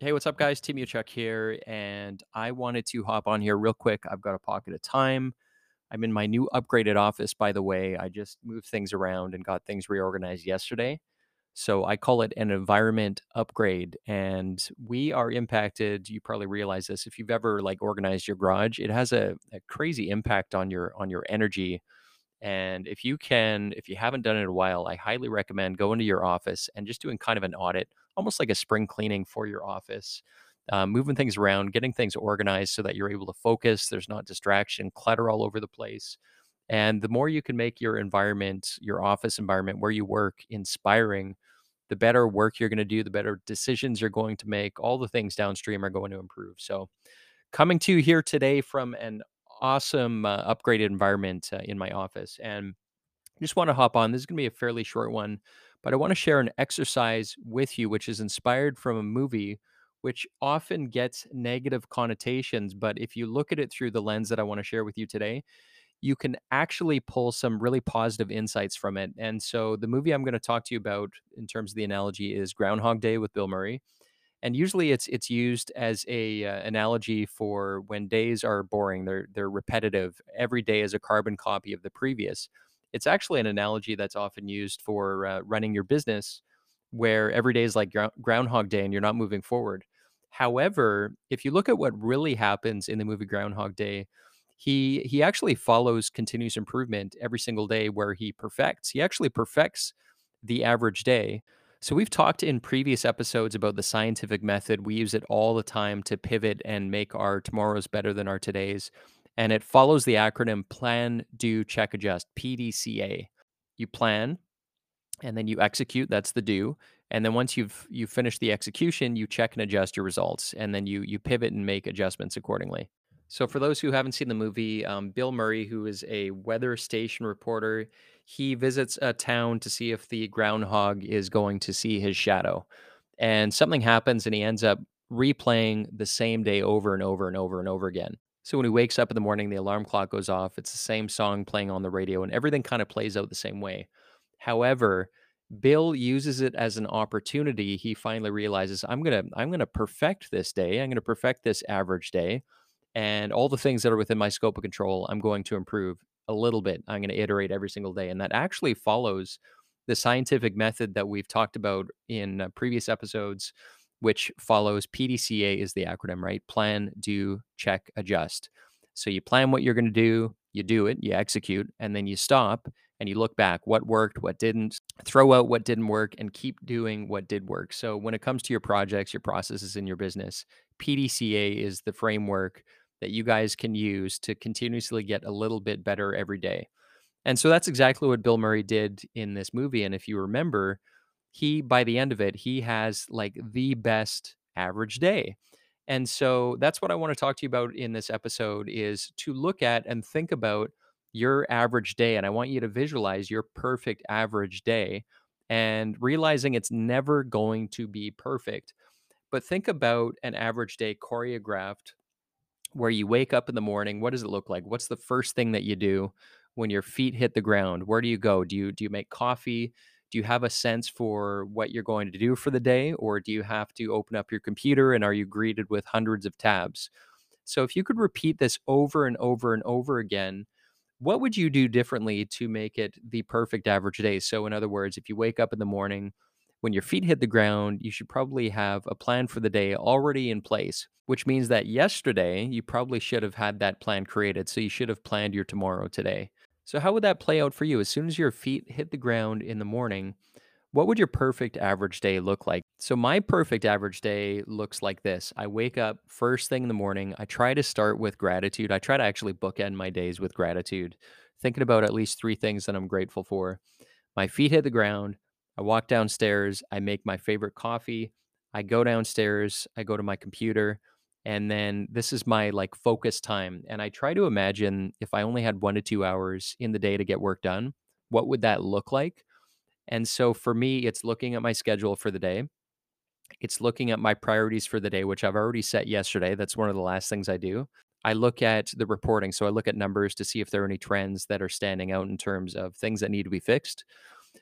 Hey, what's up, guys? Tim Uchuk here, and I wanted to hop on here real quick. I've got a pocket of time. I'm in my new upgraded office, by the way. I just moved things around and got things reorganized yesterday. So I call it an environment upgrade. And we are impacted. You probably realize this if you've ever like organized your garage, it has a, a crazy impact on your on your energy. And if you can, if you haven't done it in a while, I highly recommend going to your office and just doing kind of an audit almost like a spring cleaning for your office, uh, moving things around, getting things organized so that you're able to focus. There's not distraction, clutter all over the place. And the more you can make your environment, your office environment where you work, inspiring, the better work you're going to do, the better decisions you're going to make. All the things downstream are going to improve. So, coming to you here today from an awesome uh, upgraded environment uh, in my office. And just want to hop on. This is going to be a fairly short one but I want to share an exercise with you, which is inspired from a movie which often gets negative connotations. But if you look at it through the lens that I want to share with you today, you can actually pull some really positive insights from it. And so the movie I'm going to talk to you about in terms of the analogy is Groundhog Day with Bill Murray. And usually it's it's used as a uh, analogy for when days are boring, they're they're repetitive. Every day is a carbon copy of the previous. It's actually an analogy that's often used for uh, running your business where every day is like Groundhog Day and you're not moving forward. However, if you look at what really happens in the movie Groundhog Day, he he actually follows continuous improvement every single day where he perfects. He actually perfects the average day. So we've talked in previous episodes about the scientific method. We use it all the time to pivot and make our tomorrows better than our todays and it follows the acronym Plan, Do, Check, Adjust (PDCA). You plan, and then you execute. That's the do. And then once you've you finished the execution, you check and adjust your results, and then you you pivot and make adjustments accordingly. So for those who haven't seen the movie, um, Bill Murray, who is a weather station reporter, he visits a town to see if the groundhog is going to see his shadow, and something happens, and he ends up replaying the same day over and over and over and over again. So when he wakes up in the morning, the alarm clock goes off. It's the same song playing on the radio, and everything kind of plays out the same way. However, Bill uses it as an opportunity. He finally realizes, I'm gonna, I'm gonna perfect this day. I'm gonna perfect this average day, and all the things that are within my scope of control, I'm going to improve a little bit. I'm to iterate every single day, and that actually follows the scientific method that we've talked about in uh, previous episodes which follows PDCA is the acronym, right? Plan, do, check, adjust. So you plan what you're going to do, you do it, you execute, and then you stop and you look back what worked, what didn't, throw out what didn't work, and keep doing what did work. So when it comes to your projects, your processes in your business, PDCA is the framework that you guys can use to continuously get a little bit better every day. And so that's exactly what Bill Murray did in this movie. And if you remember, he by the end of it he has like the best average day. And so that's what i want to talk to you about in this episode is to look at and think about your average day and i want you to visualize your perfect average day and realizing it's never going to be perfect but think about an average day choreographed where you wake up in the morning what does it look like? What's the first thing that you do when your feet hit the ground? Where do you go? Do you do you make coffee do you have a sense for what you're going to do for the day or do you have to open up your computer and are you greeted with hundreds of tabs so if you could repeat this over and over and over again what would you do differently to make it the perfect average day so in other words if you wake up in the morning when your feet hit the ground, you should probably have a plan for the day already in place, which means that yesterday you probably should have had that plan created. So you should have planned your tomorrow today. So, how would that play out for you? As soon as your feet hit the ground in the morning, what would your perfect average day look like? So, my perfect average day looks like this I wake up first thing in the morning. I try to start with gratitude. I try to actually bookend my days with gratitude, thinking about at least three things that I'm grateful for. My feet hit the ground. I walk downstairs. I make my favorite coffee. I go downstairs. I go to my computer And then this is my like focus time. And I try to imagine if I only had one to two hours in the day to get work done, what would that look like? And so for me, it's looking at my schedule for the day. It's looking at my priorities for the day, which I've already set yesterday. That's one of the last things I do. I look at the reporting. So I look at numbers to see if there are any trends that are standing out in terms of things that need to be fixed.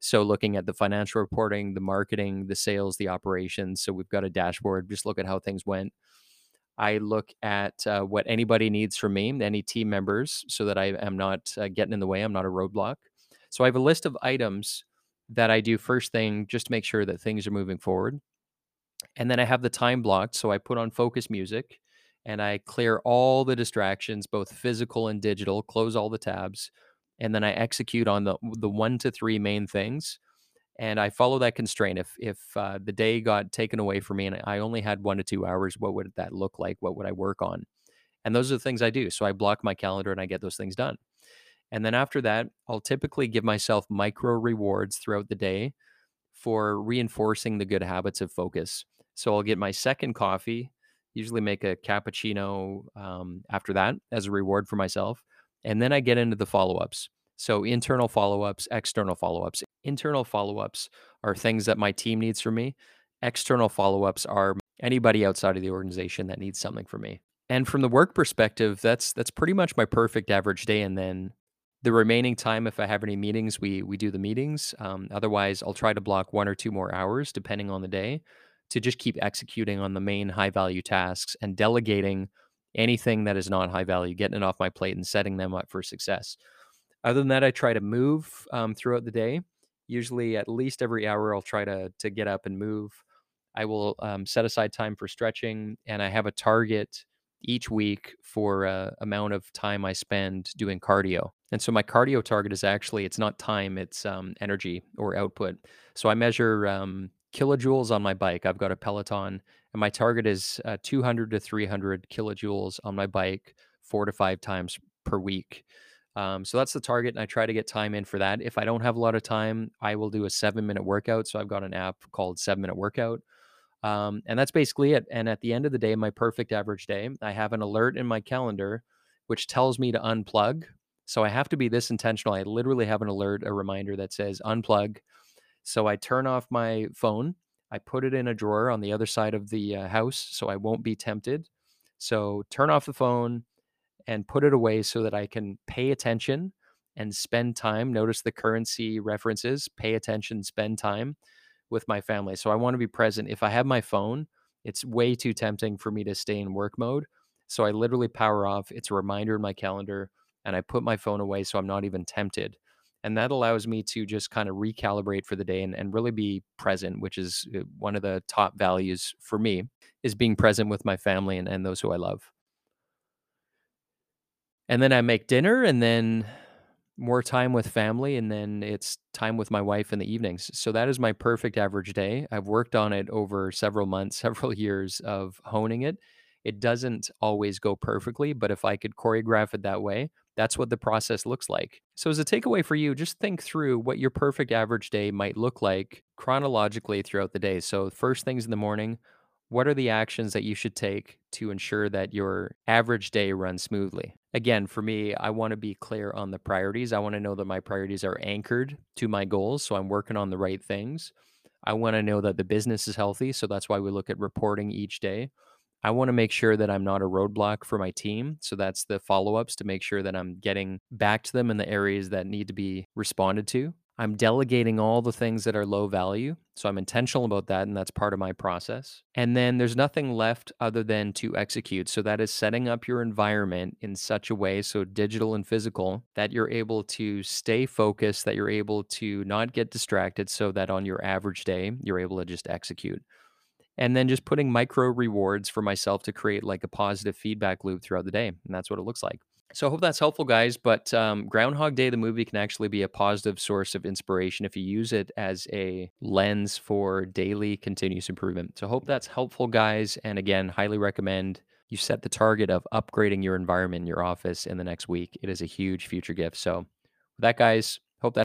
So looking at the financial reporting, the marketing, the sales, the operations. So we've got a dashboard, just look at how things went. I look at uh, what anybody needs from me, any team members, so that I am not uh, getting in the way. I'm not a roadblock. So I have a list of items that I do first thing just to make sure that things are moving forward. And then I have the time blocked. So I put on focus music and I clear all the distractions, both physical and digital, close all the tabs. And then I execute on the, the one to three main things. And I follow that constraint. If if uh, the day got taken away from me and I only had one to two hours, what would that look like? What would I work on? And those are the things I do. So I block my calendar and I get those things done. And then after that, I'll typically give myself micro rewards throughout the day for reinforcing the good habits of focus. So I'll get my second coffee, usually make a cappuccino um, after that as a reward for myself. And then I get into the follow ups. So internal follow ups, external follow ups. Internal follow ups are things that my team needs from me. External follow ups are anybody outside of the organization that needs something from me. And from the work perspective, that's that's pretty much my perfect average day. And then the remaining time, if I have any meetings, we we do the meetings. Um, otherwise, I'll try to block one or two more hours, depending on the day, to just keep executing on the main high value tasks and delegating anything that is not high value, getting it off my plate and setting them up for success. Other than that, I try to move um, throughout the day. Usually, at least every hour, I'll try to to get up and move. I will um, set aside time for stretching, and I have a target each week for a amount of time I spend doing cardio. And so my cardio target is actually it's not time, it's um, energy or output. So I measure um, kilojoules on my bike. I've got a Peloton, and my target is uh, 200 to 300 kilojoules on my bike, four to five times per week. Um, so that's the target, and I try to get time in for that. If I don't have a lot of time, I will do a seven minute workout. So I've got an app called Seven Minute Workout. Um, and that's basically it. And at the end of the day, my perfect average day, I have an alert in my calendar which tells me to unplug. So I have to be this intentional. I literally have an alert, a reminder that says unplug. So I turn off my phone. I put it in a drawer on the other side of the uh, house so I won't be tempted. So turn off the phone and put it away so that I can pay attention and spend time. Notice the currency references pay attention, spend time with my family. So I want to be present. If I have my phone, it's way too tempting for me to stay in work mode. So I literally power off. It's a reminder in my calendar and I put my phone away so I'm not even tempted. And that allows me to just kind of recalibrate for the day and, and really be present, which is uh, one of the top values for me is being present with my family and, and those who I love. And then I make dinner and then more time with family and then it's time with my wife in the evenings. So that is my perfect average day. I've worked on it over several months, several years of honing it. It doesn't always go perfectly, but if I could choreograph it that way, that's what the process looks like. So, as a takeaway for you, just think through what your perfect average day might look like chronologically throughout the day. So, first things in the morning, what are the actions that you should take to ensure that your average day runs smoothly? Again, for me, I want to be clear on the priorities. I want to know that my priorities are anchored to my goals. So I'm working on the right things. I want to know that the business is healthy. So that's why we look at reporting each day. I want to make sure that I'm not a roadblock for my team. So that's the follow ups to make sure that I'm getting back to them in the areas that need to be responded to. I'm delegating all the things that are low value. So I'm intentional about that, and that's part of my process. And then there's nothing left other than to execute. So that is setting up your environment in such a way, so digital and physical, that you're able to stay focused, that you're able to not get distracted, so that on your average day, you're able to just execute. And then just putting micro rewards for myself to create like a positive feedback loop throughout the day. And that's what it looks like. So I hope that's helpful, guys. But um, Groundhog Day, the movie, can actually be a positive source of inspiration if you use it as a lens for daily continuous improvement. So I hope that's helpful, guys. And again, highly recommend you set the target of upgrading your environment in your office in the next week. It is a huge future gift. So with that, guys, hope that.